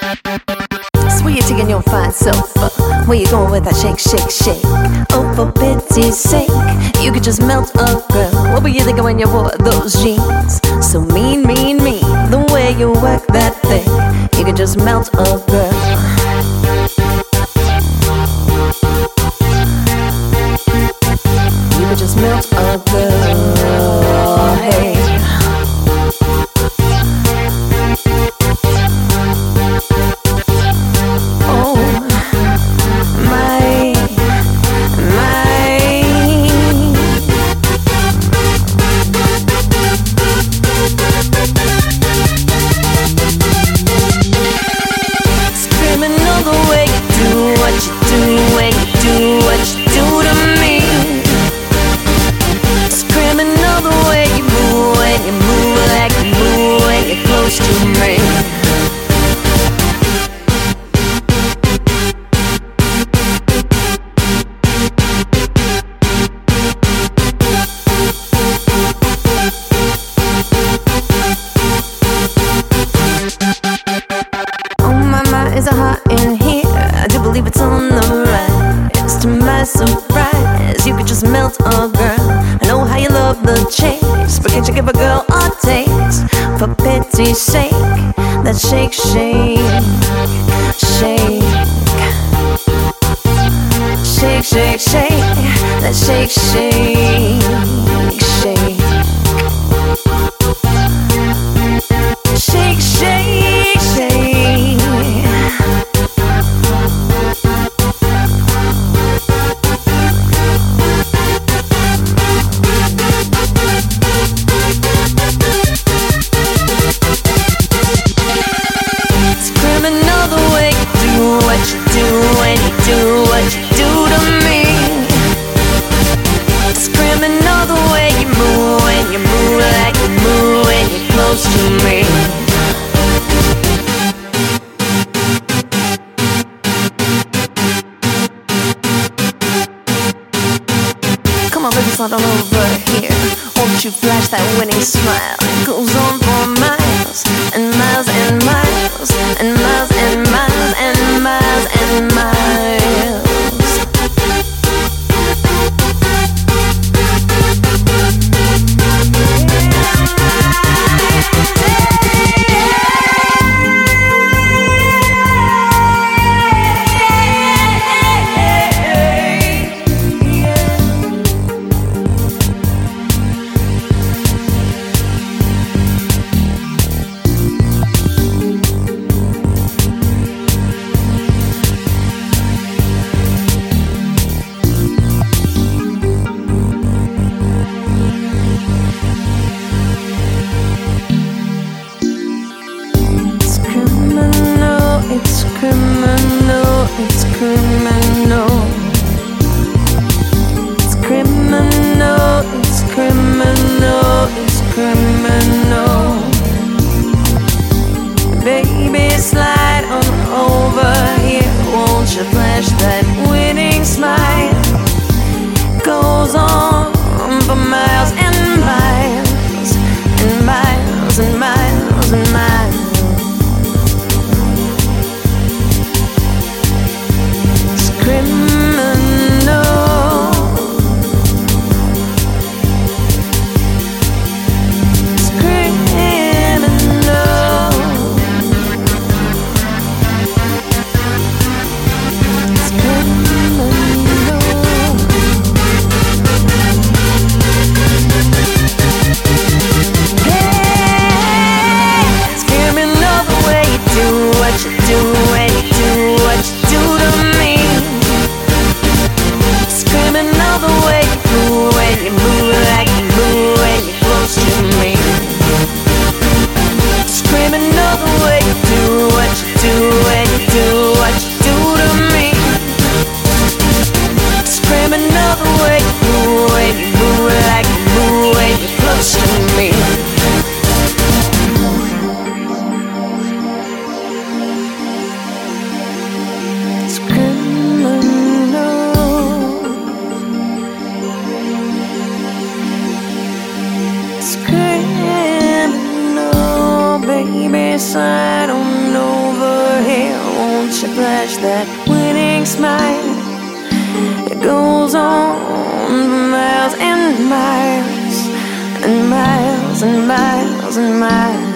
Where you taking your fine self? Where you going with that shake, shake, shake? Oh, for pity's sake, you could just melt a girl. What were you thinking when you wore those jeans? So mean, mean, mean. The way you work that thing, you could just melt a girl. You give a girl a taste? For pity's sake, that shake, shake, shake, shake, shake, shake, that shake, shake. Shake, Slide on over here. Won't you flash that winning smile? It goes on for miles and miles and miles and miles and miles and miles and miles. Criminal, it's criminal. It's criminal, it's criminal, it's criminal. The way you move when you move like you move when you're close to me. It's criminal. Criminal, baby. Slide on over here. Won't you flash that winning makes miles and miles and miles